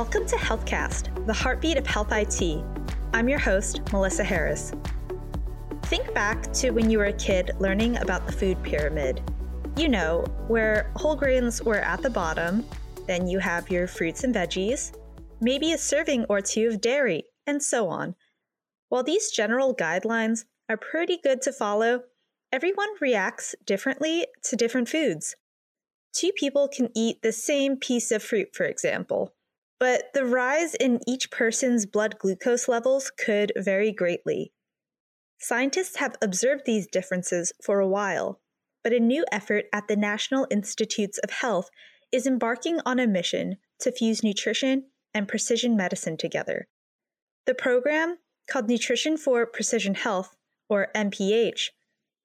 Welcome to HealthCast, the heartbeat of health IT. I'm your host, Melissa Harris. Think back to when you were a kid learning about the food pyramid. You know, where whole grains were at the bottom, then you have your fruits and veggies, maybe a serving or two of dairy, and so on. While these general guidelines are pretty good to follow, everyone reacts differently to different foods. Two people can eat the same piece of fruit, for example, but the rise in each person's blood glucose levels could vary greatly. Scientists have observed these differences for a while, but a new effort at the National Institutes of Health is embarking on a mission to fuse nutrition and precision medicine together. The program, called Nutrition for Precision Health, or NPH,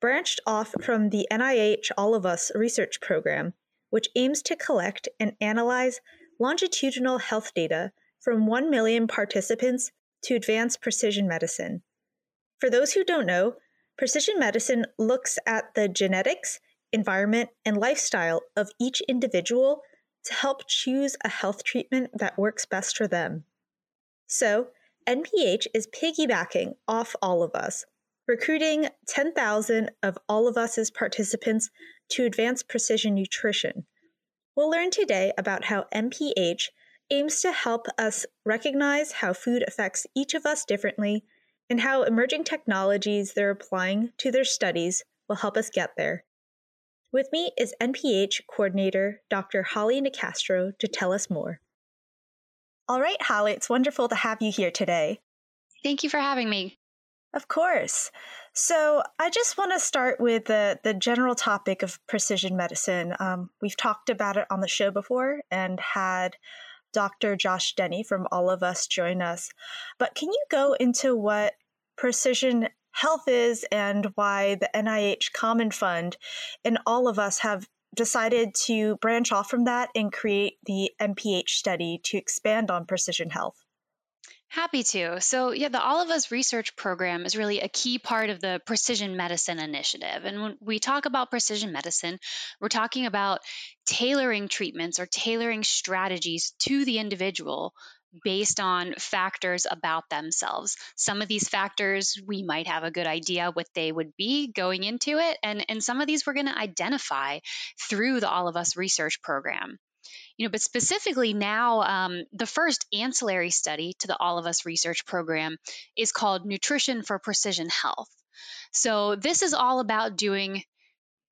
branched off from the NIH All of Us research program, which aims to collect and analyze longitudinal health data from 1 million participants to advance precision medicine. For those who don't know, precision medicine looks at the genetics, environment, and lifestyle of each individual to help choose a health treatment that works best for them. So, NPH is piggybacking off all of us, recruiting 10,000 of all of us as participants to advance precision nutrition We'll learn today about how NPH aims to help us recognize how food affects each of us differently and how emerging technologies they're applying to their studies will help us get there. With me is NPH coordinator Dr. Holly Nicastro to tell us more. All right, Holly, it's wonderful to have you here today. Thank you for having me. Of course. So I just want to start with the, the general topic of precision medicine. Um, we've talked about it on the show before and had Dr. Josh Denny from All of Us join us. But can you go into what precision health is and why the NIH Common Fund and all of us have decided to branch off from that and create the NPH study to expand on precision health? Happy to. So, yeah, the All of Us research program is really a key part of the precision medicine initiative. And when we talk about precision medicine, we're talking about tailoring treatments or tailoring strategies to the individual based on factors about themselves. Some of these factors we might have a good idea what they would be going into it, and, and some of these we're going to identify through the All of Us research program you know but specifically now um, the first ancillary study to the all of us research program is called nutrition for precision health. So this is all about doing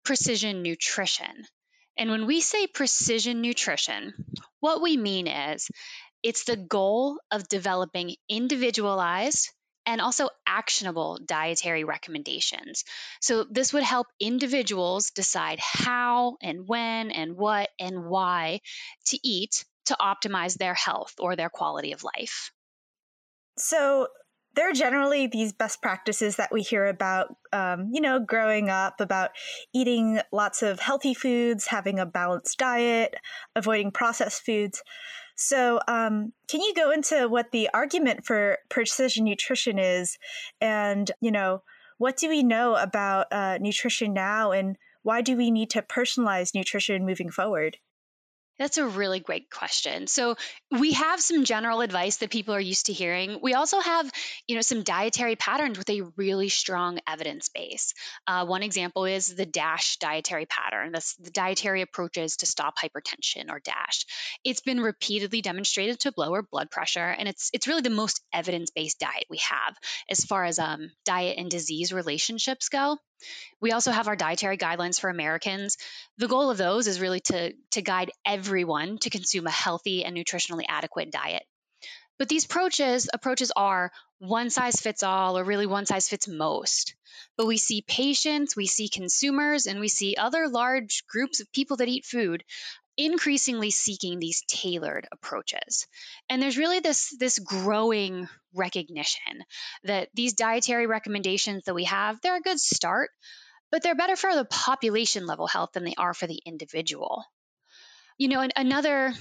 precision nutrition. And when we say precision nutrition what we mean is it's the goal of developing individualized and also actionable dietary recommendations. So, this would help individuals decide how and when and what and why to eat to optimize their health or their quality of life. So, there are generally these best practices that we hear about, um, you know, growing up about eating lots of healthy foods, having a balanced diet, avoiding processed foods. So, um, can you go into what the argument for precision nutrition is, and you know, what do we know about uh, nutrition now, and why do we need to personalize nutrition moving forward? That's a really great question. So we have some general advice that people are used to hearing. We also have, you know, some dietary patterns with a really strong evidence base. Uh, one example is the DASH dietary pattern. That's the dietary approaches to stop hypertension or DASH. It's been repeatedly demonstrated to lower blood pressure, and it's it's really the most evidence-based diet we have as far as um, diet and disease relationships go. We also have our dietary guidelines for Americans. The goal of those is really to, to guide everyone to consume a healthy and nutritionally adequate diet. But these approaches approaches are one size fits all or really one size fits most. But we see patients, we see consumers, and we see other large groups of people that eat food increasingly seeking these tailored approaches. And there's really this this growing recognition that these dietary recommendations that we have, they're a good start, but they're better for the population level health than they are for the individual. You know, another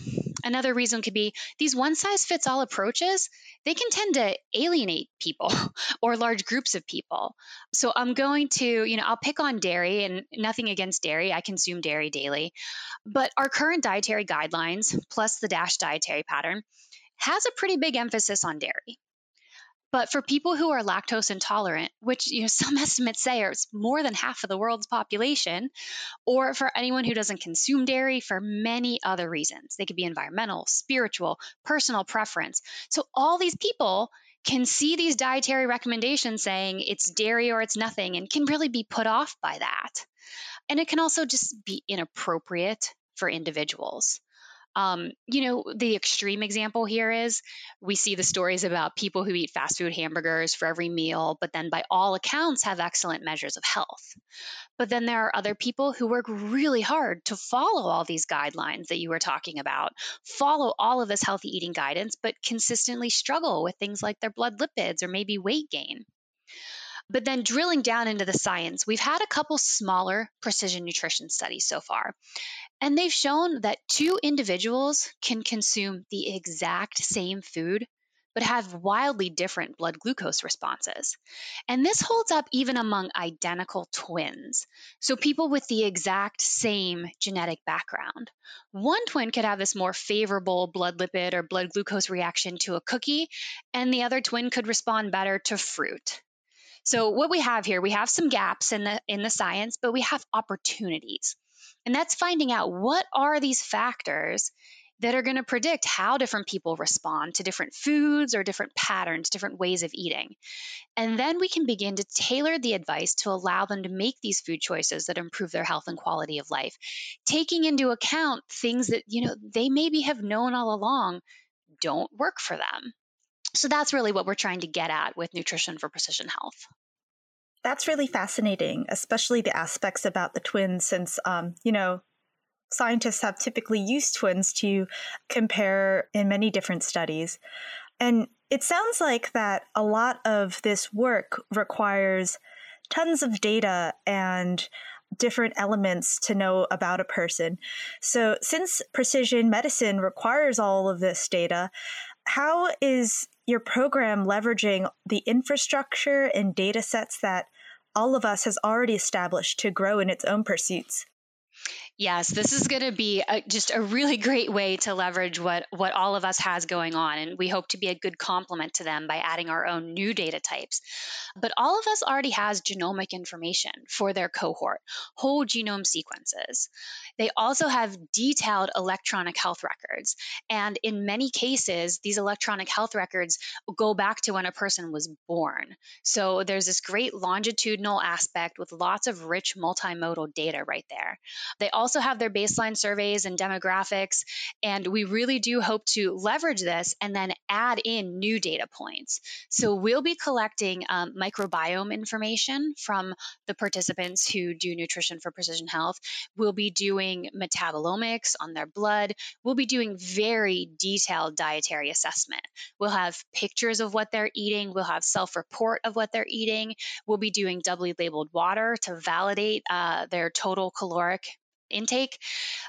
another reason could be these one size fits all approaches, they can tend to alienate people or large groups of people. So I'm going to, you know, I'll pick on dairy and nothing against dairy. I consume dairy daily. But our current dietary guidelines plus the DASH dietary pattern has a pretty big emphasis on dairy. But for people who are lactose intolerant, which you know some estimates say are more than half of the world's population, or for anyone who doesn't consume dairy for many other reasons, they could be environmental, spiritual, personal preference. So all these people can see these dietary recommendations saying it's dairy or it's nothing and can really be put off by that. And it can also just be inappropriate for individuals. Um, you know, the extreme example here is we see the stories about people who eat fast food hamburgers for every meal, but then by all accounts have excellent measures of health. But then there are other people who work really hard to follow all these guidelines that you were talking about, follow all of this healthy eating guidance, but consistently struggle with things like their blood lipids or maybe weight gain. But then drilling down into the science, we've had a couple smaller precision nutrition studies so far. And they've shown that two individuals can consume the exact same food, but have wildly different blood glucose responses. And this holds up even among identical twins. So, people with the exact same genetic background. One twin could have this more favorable blood lipid or blood glucose reaction to a cookie, and the other twin could respond better to fruit. So, what we have here, we have some gaps in the in the science, but we have opportunities. And that's finding out what are these factors that are going to predict how different people respond to different foods or different patterns, different ways of eating. And then we can begin to tailor the advice to allow them to make these food choices that improve their health and quality of life, taking into account things that, you know, they maybe have known all along don't work for them. So that's really what we're trying to get at with nutrition for precision health. That's really fascinating, especially the aspects about the twins, since, um, you know, scientists have typically used twins to compare in many different studies. And it sounds like that a lot of this work requires tons of data and different elements to know about a person. So, since precision medicine requires all of this data, how is your program leveraging the infrastructure and data sets that all of us has already established to grow in its own pursuits? Yes, this is going to be a, just a really great way to leverage what what all of us has going on, and we hope to be a good complement to them by adding our own new data types. But all of us already has genomic information for their cohort, whole genome sequences. They also have detailed electronic health records, and in many cases, these electronic health records go back to when a person was born. So there's this great longitudinal aspect with lots of rich multimodal data right there. They also have their baseline surveys and demographics, and we really do hope to leverage this and then add in new data points. So we'll be collecting um, microbiome information from the participants who do nutrition for precision health. We'll be doing metabolomics on their blood. We'll be doing very detailed dietary assessment. We'll have pictures of what they're eating. We'll have self report of what they're eating. We'll be doing doubly labeled water to validate uh, their total caloric intake.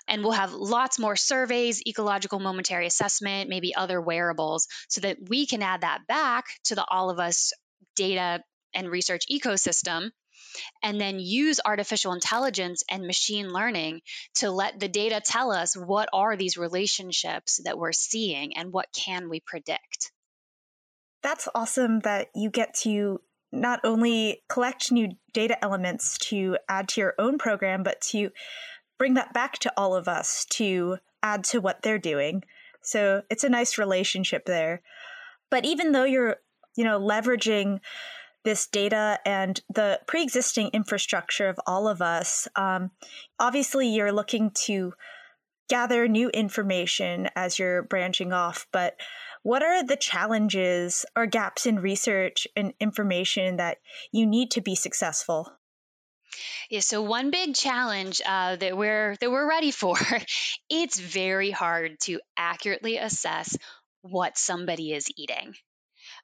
And we'll have lots more surveys, ecological momentary assessment, maybe other wearables, so that we can add that back to the all of us data and research ecosystem and then use artificial intelligence and machine learning to let the data tell us what are these relationships that we're seeing and what can we predict. That's awesome that you get to not only collect new data elements to add to your own program, but to bring that back to all of us to add to what they're doing. So it's a nice relationship there. But even though you're, you know, leveraging this data and the pre-existing infrastructure of all of us, um, obviously you're looking to gather new information as you're branching off. But what are the challenges or gaps in research and information that you need to be successful? Yeah, so one big challenge uh, that we're that we're ready for, it's very hard to accurately assess what somebody is eating.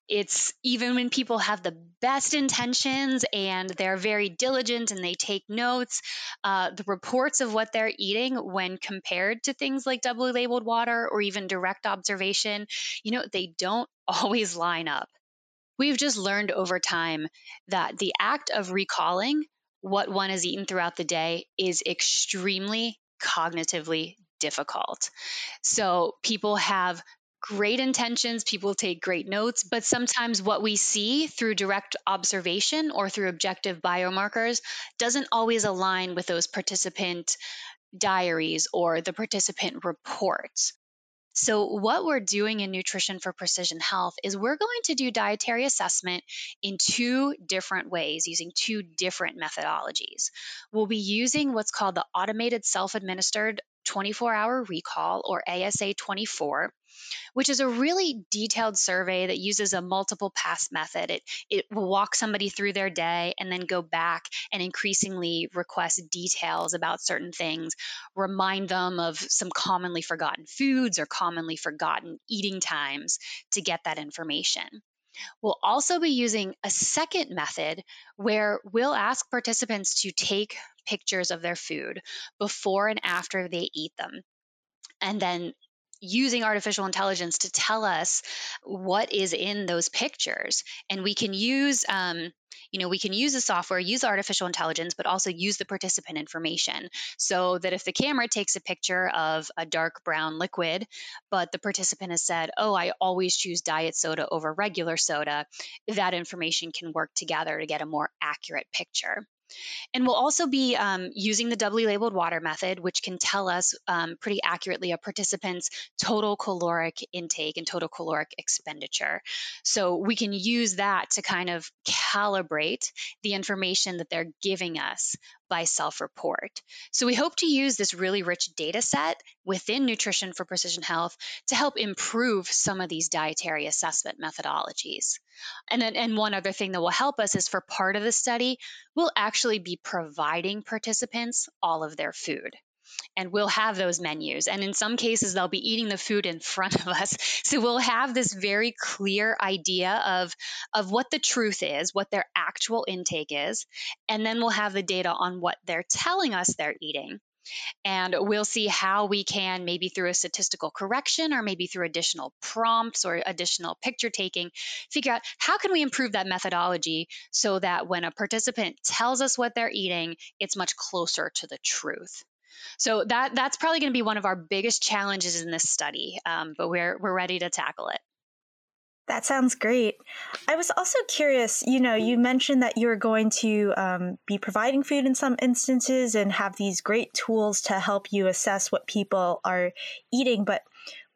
It's even when people have the best intentions and they're very diligent and they take notes, uh, the reports of what they're eating when compared to things like doubly labeled water or even direct observation, you know, they don't always line up. We've just learned over time that the act of recalling what one has eaten throughout the day is extremely cognitively difficult. So people have great intentions, people take great notes, but sometimes what we see through direct observation or through objective biomarkers doesn't always align with those participant diaries or the participant reports. So, what we're doing in Nutrition for Precision Health is we're going to do dietary assessment in two different ways using two different methodologies. We'll be using what's called the Automated Self Administered 24 Hour Recall or ASA 24 which is a really detailed survey that uses a multiple pass method. It, it will walk somebody through their day and then go back and increasingly request details about certain things, remind them of some commonly forgotten foods or commonly forgotten eating times to get that information. We'll also be using a second method where we'll ask participants to take pictures of their food before and after they eat them. And then using artificial intelligence to tell us what is in those pictures. And we can use um, you know we can use the software use artificial intelligence but also use the participant information. So that if the camera takes a picture of a dark brown liquid but the participant has said oh i always choose diet soda over regular soda that information can work together to get a more accurate picture and we'll also be um, using the doubly labeled water method, which can tell us um, pretty accurately a participant's total caloric intake and total caloric expenditure. So we can use that to kind of calibrate the information that they're giving us by self report. So we hope to use this really rich data set within Nutrition for Precision Health to help improve some of these dietary assessment methodologies. And then, and one other thing that will help us is for part of the study, we'll actually be providing participants all of their food and we'll have those menus. And in some cases, they'll be eating the food in front of us. So we'll have this very clear idea of, of what the truth is, what their actual intake is. And then we'll have the data on what they're telling us they're eating. And we'll see how we can, maybe through a statistical correction or maybe through additional prompts or additional picture taking, figure out how can we improve that methodology so that when a participant tells us what they're eating, it's much closer to the truth. So that that's probably going to be one of our biggest challenges in this study, um, but we're we're ready to tackle it. That sounds great. I was also curious, you know, you mentioned that you're going to um, be providing food in some instances and have these great tools to help you assess what people are eating, but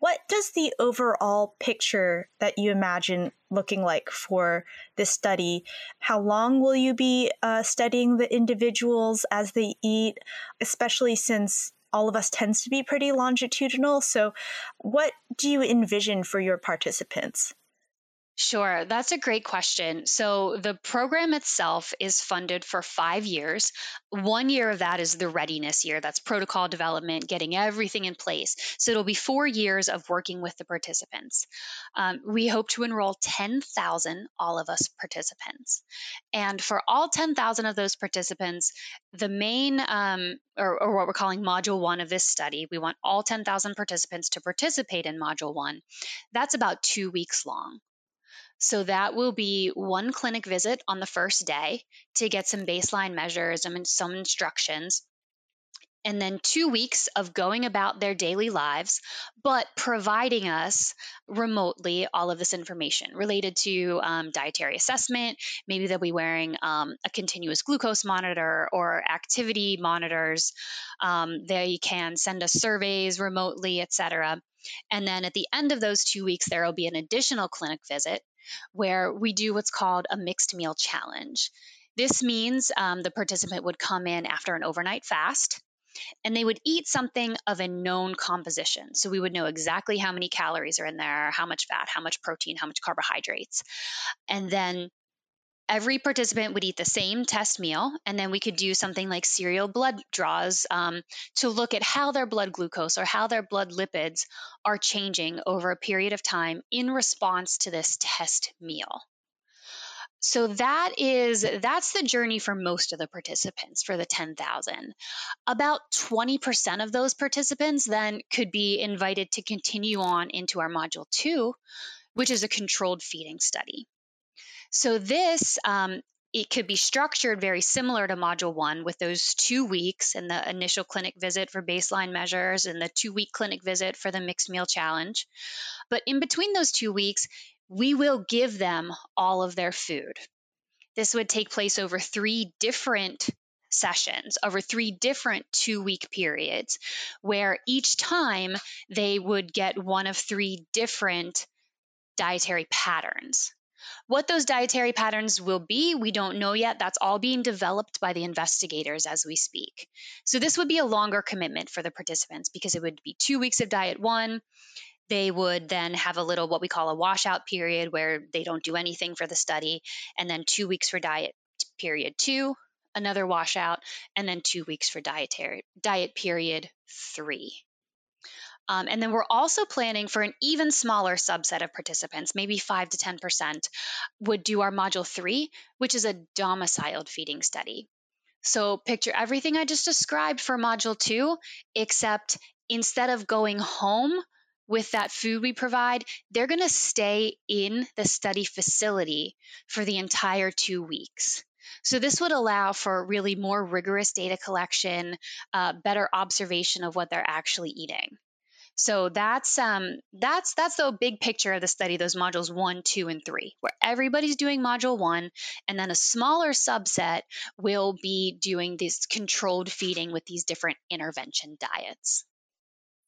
what does the overall picture that you imagine looking like for this study? How long will you be uh, studying the individuals as they eat, especially since all of us tends to be pretty longitudinal? So, what do you envision for your participants? Sure, that's a great question. So, the program itself is funded for five years. One year of that is the readiness year, that's protocol development, getting everything in place. So, it'll be four years of working with the participants. Um, we hope to enroll 10,000, all of us participants. And for all 10,000 of those participants, the main, um, or, or what we're calling module one of this study, we want all 10,000 participants to participate in module one. That's about two weeks long. So that will be one clinic visit on the first day to get some baseline measures and some instructions. And then two weeks of going about their daily lives, but providing us remotely all of this information related to um, dietary assessment. Maybe they'll be wearing um, a continuous glucose monitor or activity monitors. Um, they can send us surveys remotely, etc. And then at the end of those two weeks, there will be an additional clinic visit where we do what's called a mixed meal challenge. This means um, the participant would come in after an overnight fast and they would eat something of a known composition. So we would know exactly how many calories are in there, how much fat, how much protein, how much carbohydrates. And then every participant would eat the same test meal, and then we could do something like serial blood draws um, to look at how their blood glucose or how their blood lipids are changing over a period of time in response to this test meal. So that is that's the journey for most of the participants for the 10,000. About 20% of those participants then could be invited to continue on into our module 2, which is a controlled feeding study. So this um, it could be structured very similar to module one with those two weeks and the initial clinic visit for baseline measures and the two week clinic visit for the mixed meal challenge. But in between those two weeks, we will give them all of their food. This would take place over three different sessions over three different two week periods, where each time they would get one of three different dietary patterns. What those dietary patterns will be, we don't know yet. That's all being developed by the investigators as we speak. So, this would be a longer commitment for the participants because it would be two weeks of diet one. They would then have a little what we call a washout period where they don't do anything for the study, and then two weeks for diet period two, another washout, and then two weeks for dietary diet period three. Um, and then we're also planning for an even smaller subset of participants, maybe 5 to 10%, would do our module three, which is a domiciled feeding study. So picture everything I just described for module two, except instead of going home with that food we provide, they're going to stay in the study facility for the entire two weeks. So, this would allow for really more rigorous data collection, uh, better observation of what they're actually eating. So that's um, that's that's the big picture of the study. Those modules one, two, and three, where everybody's doing module one, and then a smaller subset will be doing this controlled feeding with these different intervention diets.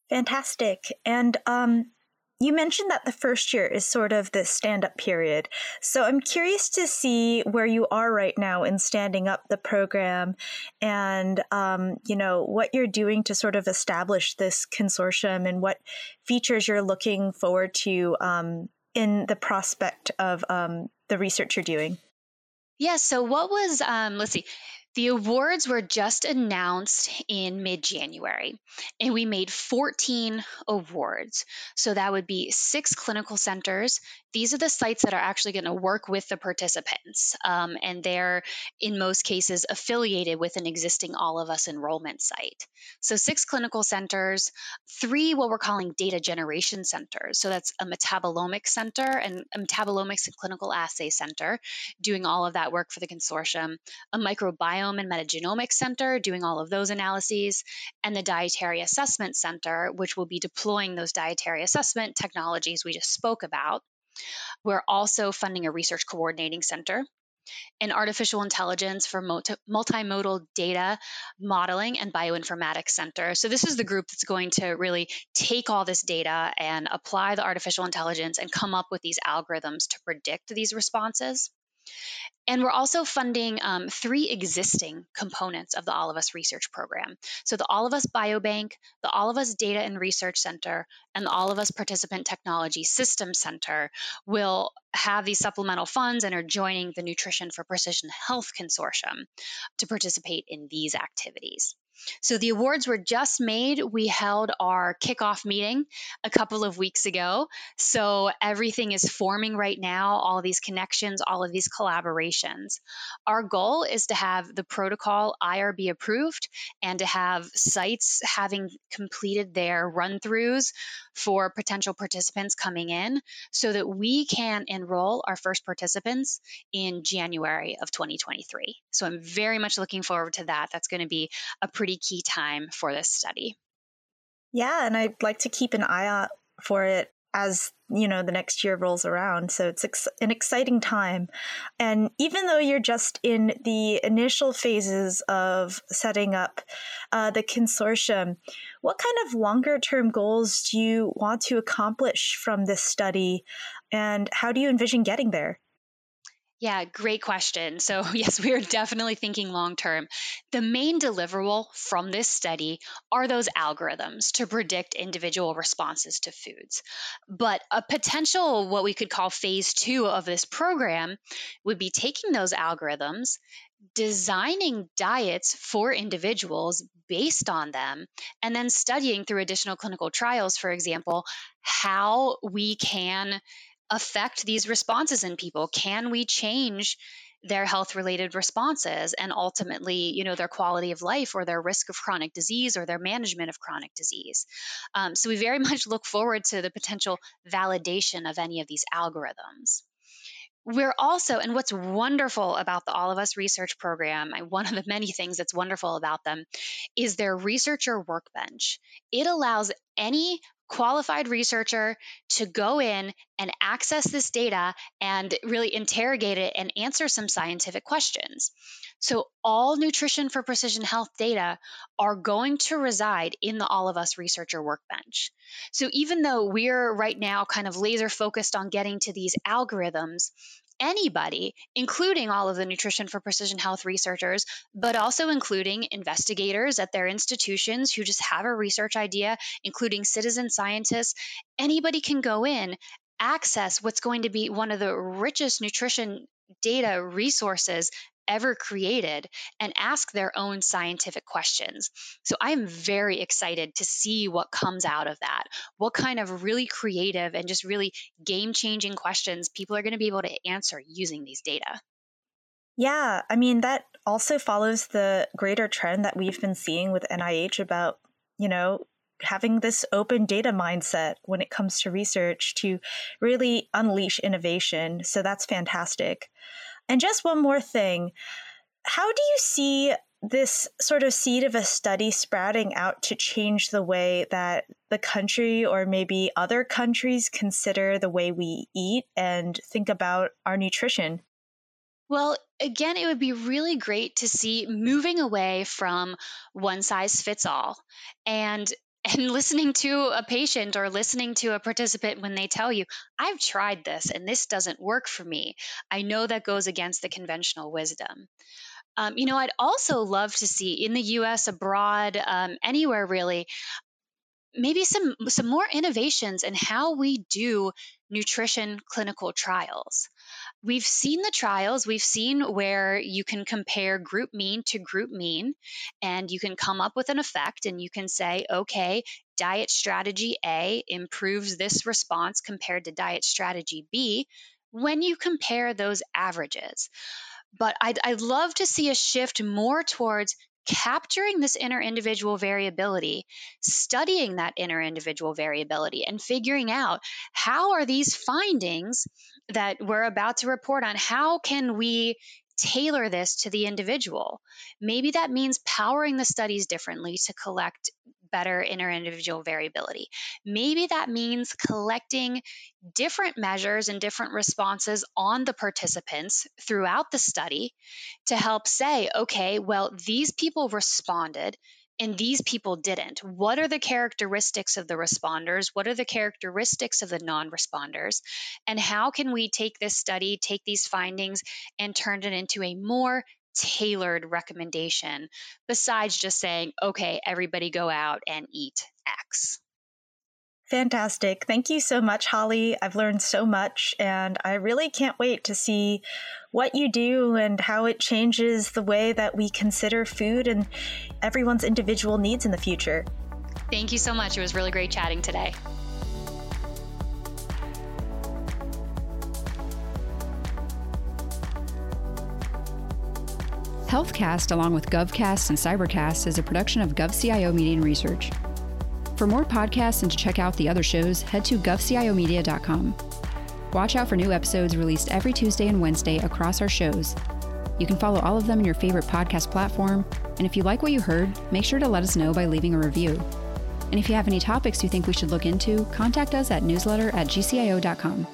Fantastic. And um, you mentioned that the first year is sort of the stand up period. So I'm curious to see where you are right now in standing up the program and, um, you know, what you're doing to sort of establish this consortium and what features you're looking forward to um, in the prospect of um, the research you're doing. Yeah, so what was, um, let's see, the awards were just announced in mid January, and we made 14 awards. So that would be six clinical centers. These are the sites that are actually going to work with the participants, um, and they're in most cases affiliated with an existing All of Us enrollment site. So, six clinical centers, three what we're calling data generation centers. So, that's a metabolomics center and a metabolomics and clinical assay center doing all of that work for the consortium, a microbiome Genome and Metagenomics Center doing all of those analyses, and the Dietary Assessment Center, which will be deploying those dietary assessment technologies we just spoke about. We're also funding a research coordinating center an artificial intelligence for multimodal data modeling and bioinformatics center. So, this is the group that's going to really take all this data and apply the artificial intelligence and come up with these algorithms to predict these responses. And we're also funding um, three existing components of the All of Us Research Program. So, the All of Us Biobank, the All of Us Data and Research Center, and the All of Us Participant Technology System Center will have these supplemental funds and are joining the Nutrition for Precision Health Consortium to participate in these activities. So the awards were just made. We held our kickoff meeting a couple of weeks ago. So everything is forming right now, all these connections, all of these collaborations. Our goal is to have the protocol IRB approved and to have sites having completed their run throughs for potential participants coming in so that we can enroll our first participants in January of 2023. So I'm very much looking forward to that. That's going to be a pretty key time for this study. Yeah, and I'd like to keep an eye out for it as you know the next year rolls around. So it's ex- an exciting time. And even though you're just in the initial phases of setting up uh, the consortium what kind of longer term goals do you want to accomplish from this study? And how do you envision getting there yeah, great question. So, yes, we are definitely thinking long term. The main deliverable from this study are those algorithms to predict individual responses to foods. But a potential, what we could call phase two of this program, would be taking those algorithms, designing diets for individuals based on them, and then studying through additional clinical trials, for example, how we can affect these responses in people? Can we change their health related responses and ultimately you know their quality of life or their risk of chronic disease or their management of chronic disease um, so we very much look forward to the potential validation of any of these algorithms we're also, and what's wonderful about the All of Us research program, one of the many things that's wonderful about them, is their researcher workbench. It allows any qualified researcher to go in and access this data and really interrogate it and answer some scientific questions. So, all nutrition for precision health data are going to reside in the All of Us researcher workbench. So, even though we're right now kind of laser focused on getting to these algorithms, anybody, including all of the Nutrition for Precision Health researchers, but also including investigators at their institutions who just have a research idea, including citizen scientists. Anybody can go in, access what's going to be one of the richest nutrition data resources ever created and ask their own scientific questions. So I'm very excited to see what comes out of that. What kind of really creative and just really game changing questions people are going to be able to answer using these data. Yeah, I mean, that also follows the greater trend that we've been seeing with NIH about, you know, having this open data mindset when it comes to research to really unleash innovation. So that's fantastic. And just one more thing how do you see this sort of seed of a study sprouting out to change the way that the country or maybe other countries consider the way we eat and think about our nutrition? Well, again, it would be really great to see moving away from one size fits all and and listening to a patient or listening to a participant when they tell you, I've tried this and this doesn't work for me. I know that goes against the conventional wisdom. Um, you know, I'd also love to see in the US, abroad, um, anywhere really, maybe some some more innovations in how we do nutrition clinical trials. We've seen the trials, we've seen where you can compare group mean to group mean, and you can come up with an effect and you can say, okay, diet strategy A improves this response compared to diet strategy B when you compare those averages. But I'd, I'd love to see a shift more towards capturing this inner individual variability, studying that inner individual variability, and figuring out how are these findings that we're about to report on, how can we tailor this to the individual? Maybe that means powering the studies differently to collect better inner individual variability. Maybe that means collecting different measures and different responses on the participants throughout the study to help say, okay, well, these people responded and these people didn't. What are the characteristics of the responders? What are the characteristics of the non responders? And how can we take this study, take these findings, and turn it into a more tailored recommendation besides just saying, okay, everybody go out and eat X. Fantastic. Thank you so much, Holly. I've learned so much, and I really can't wait to see what you do and how it changes the way that we consider food and everyone's individual needs in the future. Thank you so much. It was really great chatting today. HealthCast, along with GovCast and Cybercast, is a production of GovCIO Media and Research. For more podcasts and to check out the other shows, head to govciomedia.com. Watch out for new episodes released every Tuesday and Wednesday across our shows. You can follow all of them in your favorite podcast platform, and if you like what you heard, make sure to let us know by leaving a review. And if you have any topics you think we should look into, contact us at newsletter at gcio.com.